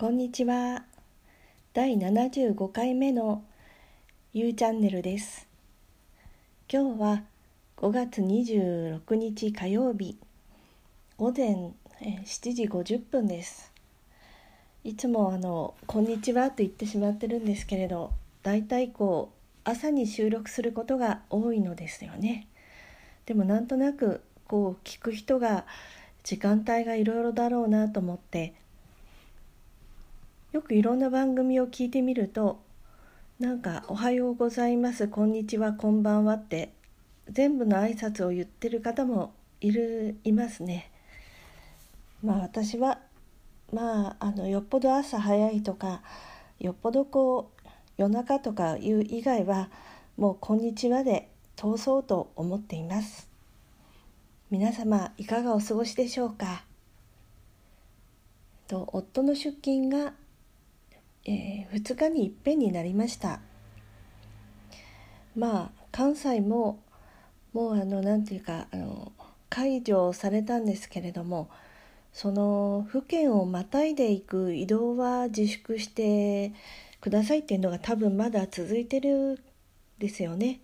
こんにちは。第75回目の U チャンネルです。今日は5月26日火曜日午前7時50分です。いつもあの「こんにちは」と言ってしまってるんですけれど、だいたいこう朝に収録することが多いのですよね。でもなんとなくこう聞く人が時間帯がいろいろだろうなと思ってよくいろんな番組を聞いてみるとなんか「おはようございます」「こんにちは」「こんばんは」って全部の挨拶を言ってる方もいるいますね。まあ私はまああのよっぽど朝早いとかよっぽどこう夜中とかいう以外はもう「こんにちは」で通そうと思っています。皆様いかがお過ごしでしょうか？と夫の出勤がえー、2日にいっぺんになりましたまあ関西ももうあの何て言うかあの解除されたんですけれどもその府県をまたいでいく移動は自粛してくださいっていうのが多分まだ続いてるですよね。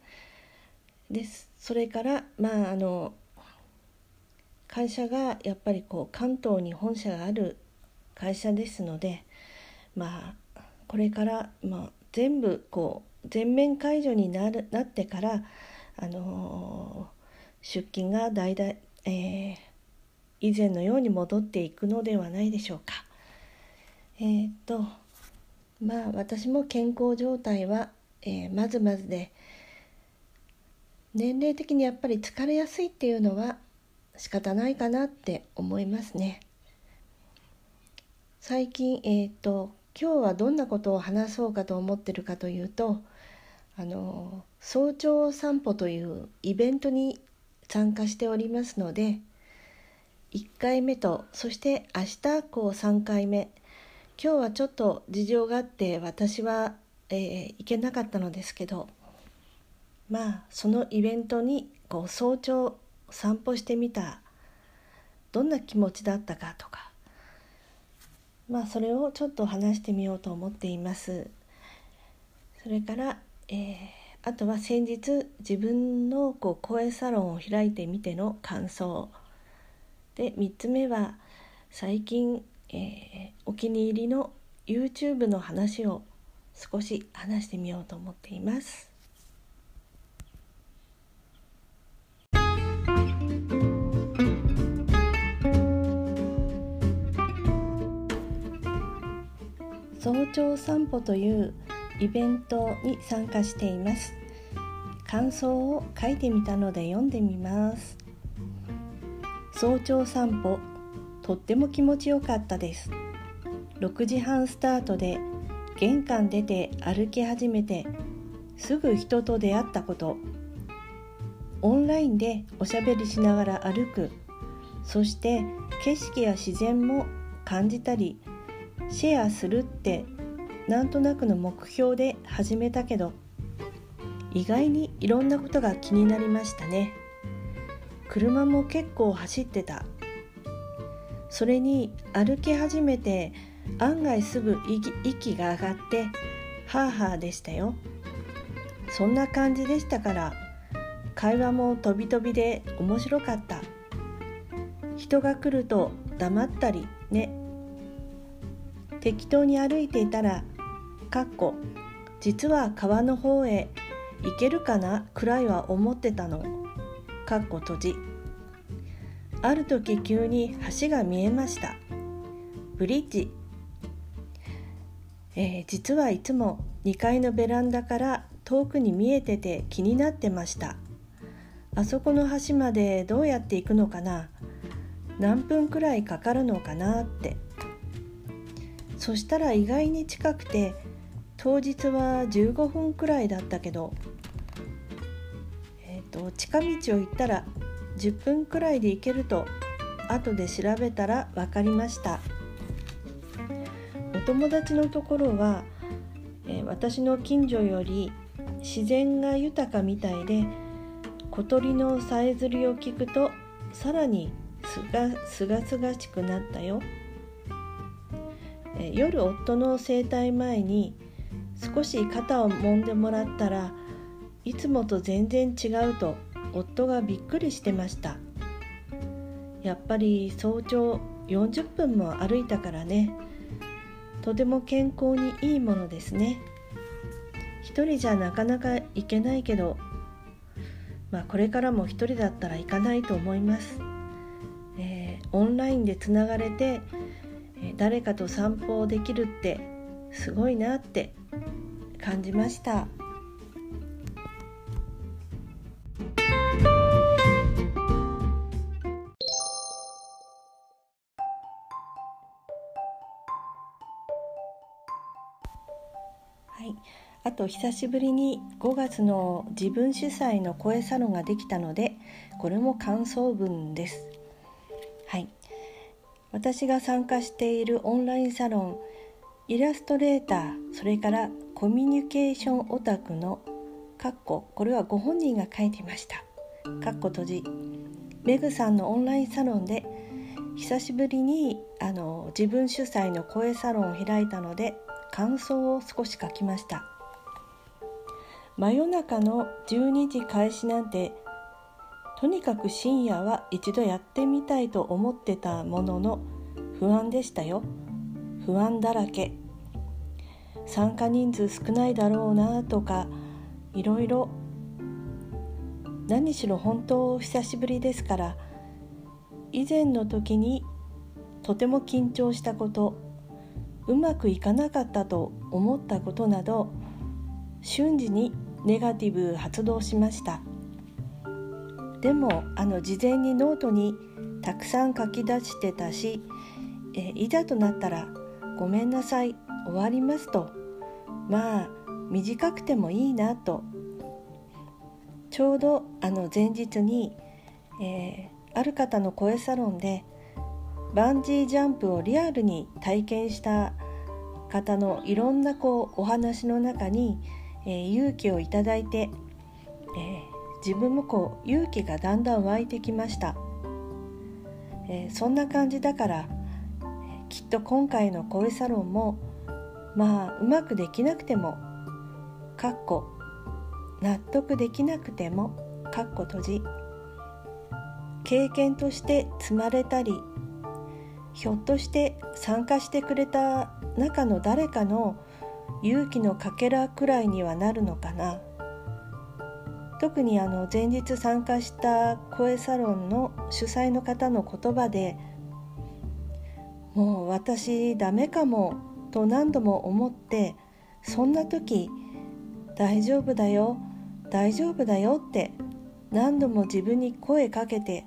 ですそれからまああの会社がやっぱりこう関東に本社がある会社ですのでまあこれから、まあ、全部こう全面解除になるなってから、あのー、出勤が大々、えー、以前のように戻っていくのではないでしょうか。えー、っとまあ私も健康状態は、えー、まずまずで年齢的にやっぱり疲れやすいっていうのは仕方ないかなって思いますね。最近えっ、と今日はどんなことを話そうかと思ってるかというとあの早朝散歩というイベントに参加しておりますので1回目とそして明日こう3回目。今日はちょっと事情があって私は、えー、行けなかったのですけどまあそのイベントにこう早朝散歩してみた。どんな気持ちだったかとかまあそれをちょっと話してみようと思っています。それから、えー、あとは先日自分のこう声サロンを開いてみての感想。で3つ目は最近、えー、お気に入りの YouTube の話を少し話してみようと思っています。早朝散歩というイベントに参加しています感想を書いてみたので読んでみます早朝散歩とっても気持ちよかったです6時半スタートで玄関出て歩き始めてすぐ人と出会ったことオンラインでおしゃべりしながら歩くそして景色や自然も感じたりシェアするってなんとなくの目標で始めたけど意外にいろんなことが気になりましたね。車も結構走ってた。それに歩き始めて案外すぐ息が上がってハーハーでしたよ。そんな感じでしたから会話も飛び飛びで面白かった。人が来ると黙ったりね。適当に歩いていたらかっこ。実は川の方へ行けるかな？くらいは思ってたの。かっこ閉じ。ある時急に橋が見えました。ブリッジ。えー、実はいつも2階のベランダから遠くに見えてて気になってました。あそこの橋までどうやって行くのかな？何分くらいかかるのかなって。そしたら意外に近くて当日は15分くらいだったけど、えーと、近道を行ったら10分くらいで行けると後で調べたら分かりました。お友達のところは、えー、私の近所より自然が豊かみたいで小鳥のさえずりを聞くとさらにすがすがすがしくなったよ。え夜夫の整体前に少し肩を揉んでもらったらいつもと全然違うと夫がびっくりしてました。やっぱり早朝40分も歩いたからね。とても健康にいいものですね。一人じゃなかなか行けないけどまあこれからも一人だったら行かないと思います、えー、オンラインでつながれて誰かと散歩をできるってすごいなって感じました。はい、あと久しぶりに5月の自分主催の声サロンができたのでこれも感想文です。はい、私が参加しているオンラインサロンイラストレーターそれからコミュニケーションオタクのかっここれはご本人が書いていました。かっこ閉じ。メグさんのオンラインサロンで久しぶりにあの自分主催の声サロンを開いたので感想を少し書きました。真夜中の12時開始なんてとにかく深夜は一度やってみたいと思ってたものの不安でしたよ。不安だらけ。参加人数少ないだろうなとかいろいろ何しろ本当久しぶりですから以前の時にとても緊張したことうまくいかなかったと思ったことなど瞬時にネガティブ発動しました。でもあの事前にノートにたくさん書き出してたし、えいざとなったら「ごめんなさい終わります」とまあ短くてもいいなと。ちょうどあの前日に、えー、ある方の声サロンでバンジージャンプをリアルに体験した方のいろんなこうお話の中に、えー、勇気をいただいて、えー、自分もこう勇気がだんだん湧いてきました、えー、そんな感じだからきっと今回の声サロンもまあうまくできなくてもかっこ納得できなくてもかっこ閉じ。経験として積まれたりひょっとして参加してくれた中の誰かの勇気のかけらくらいにはなるのかな。特にあの前日参加した声サロンの主催の方の言葉で「もう私ダメかも」と何度も思ってそんな時「大丈夫だよ大丈夫だよ」って何度も自分に声かけて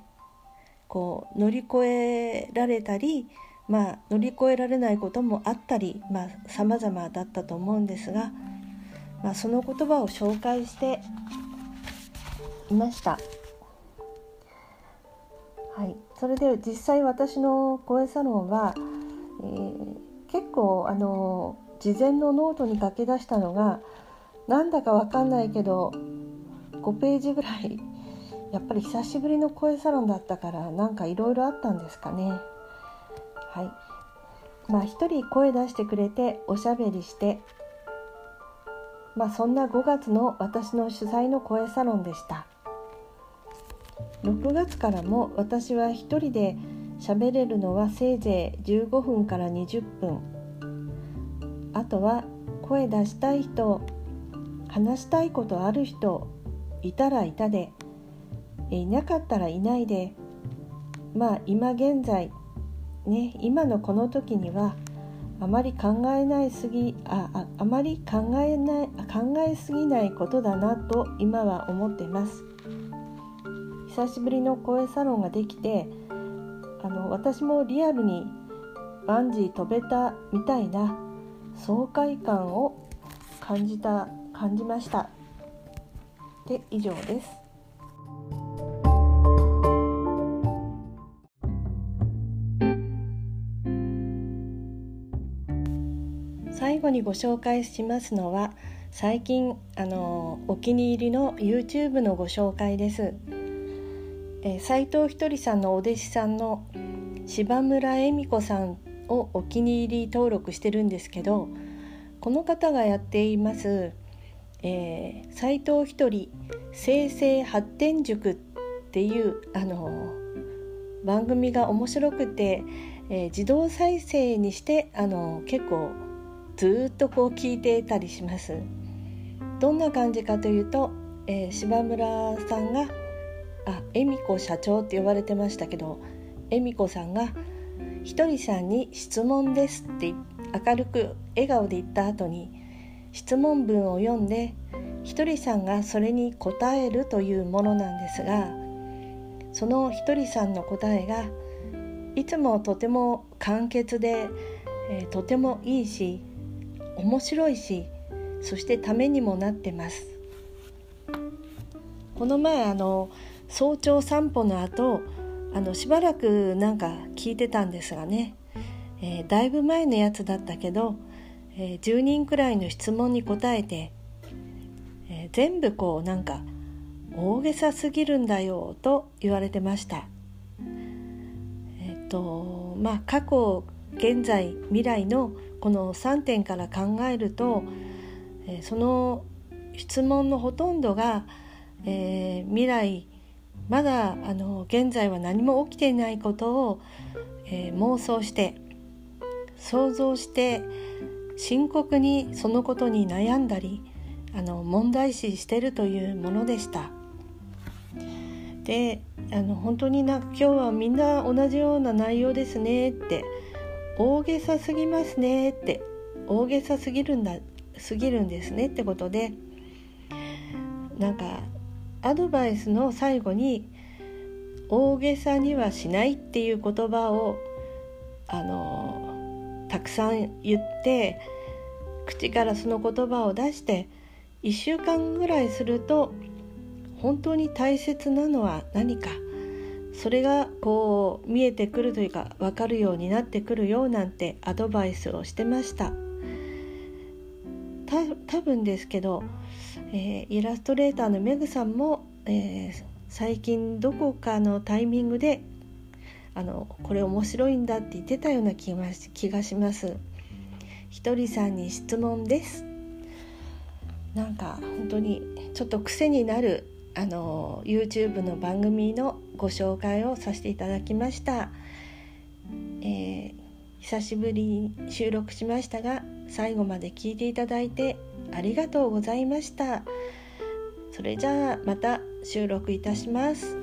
こう乗り越えられたり、まあ、乗り越えられないこともあったりさまざ、まだったと思うんですが、まあ、その言葉を紹介していました。はい、それで実際私の声サロンは、えー、結構あの事前のノートに書き出したのがなんだか分かんないけど5ページぐらいやっぱり久しぶりの声サロンだったからなんかいろいろあったんですかね。はい。まあ一人声出してくれておしゃべりしてまあそんな5月の私の主催の声サロンでした。6月からも私は一人で喋れるのはせいぜい15分から20分。あとは声出したい人話したいことある人いたらいたで。いなかったらいないで。まあ今現在ね今のこの時にはあまり考えないすぎあああまり考えない考えすぎないことだなと今は思ってます。久しぶりの声サロンができてあの私もリアルにバンジー飛べたみたいな爽快感を感じた感じましたで以上です最後にご紹介しますのは最近あのお気に入りの YouTube のご紹介です。えー、藤ひとりさんのお弟子さんの柴村恵美子さんをお気に入り登録してるんですけどこの方がやっていますえー、斉藤ひとり生成発展塾っていうあの番組が面白くて、えー、自動再生にしてあの結構ずっとこう聞いてたりします。どんな感じかというと、えー、柴村さんがあ恵美子社長って呼ばれてましたけど恵美子さんが「ひとりさんに質問です」って明るく笑顔で言った後に質問文を読んでひとりさんがそれに答えるというものなんですがそのひとりさんの答えがいつもとても簡潔で、えー、とてもいいし面白いしそしてためにもなってます。この前あの早朝散歩の後あのしばらくなんか聞いてたんですがね、えー、だいぶ前のやつだったけどえー、10人くらいの質問に答えて、えー、全部こうなんか大げさすぎるんだよと言われてました。えっ、とまあ過去現在未来のこの3点から考えると、えー、その質問のほとんどが、えー、未来まだあの現在は何も起きていないことを、えー、妄想して想像して深刻にそのことに悩んだりあの問題視してるというものでした。であの本当にな今日はみんな同じような内容ですねって大げさすぎますねって大げさすぎるんだすぎるんですねってことでなんかアドバイスの最後に大げさにはしないっていう言葉をあのたくさん言って口からその言葉を出して1週間ぐらいすると本当に大切なのは何かそれがこう見えてくるというか分かるようになってくるよなんてアドバイスをしてました多分ですけど、えー、イラストレーターのメグさんも、えー、最近どこかのタイミングであのこれ面白いんだって言ってたような気が気がします。ひとりさんに質問です。なんか本当にちょっと癖になるあの YouTube の番組のご紹介をさせていただきました、えー、久しぶりに収録しましたが最後まで聞いていただいてありがとうございました。それじゃあまた収録いたします。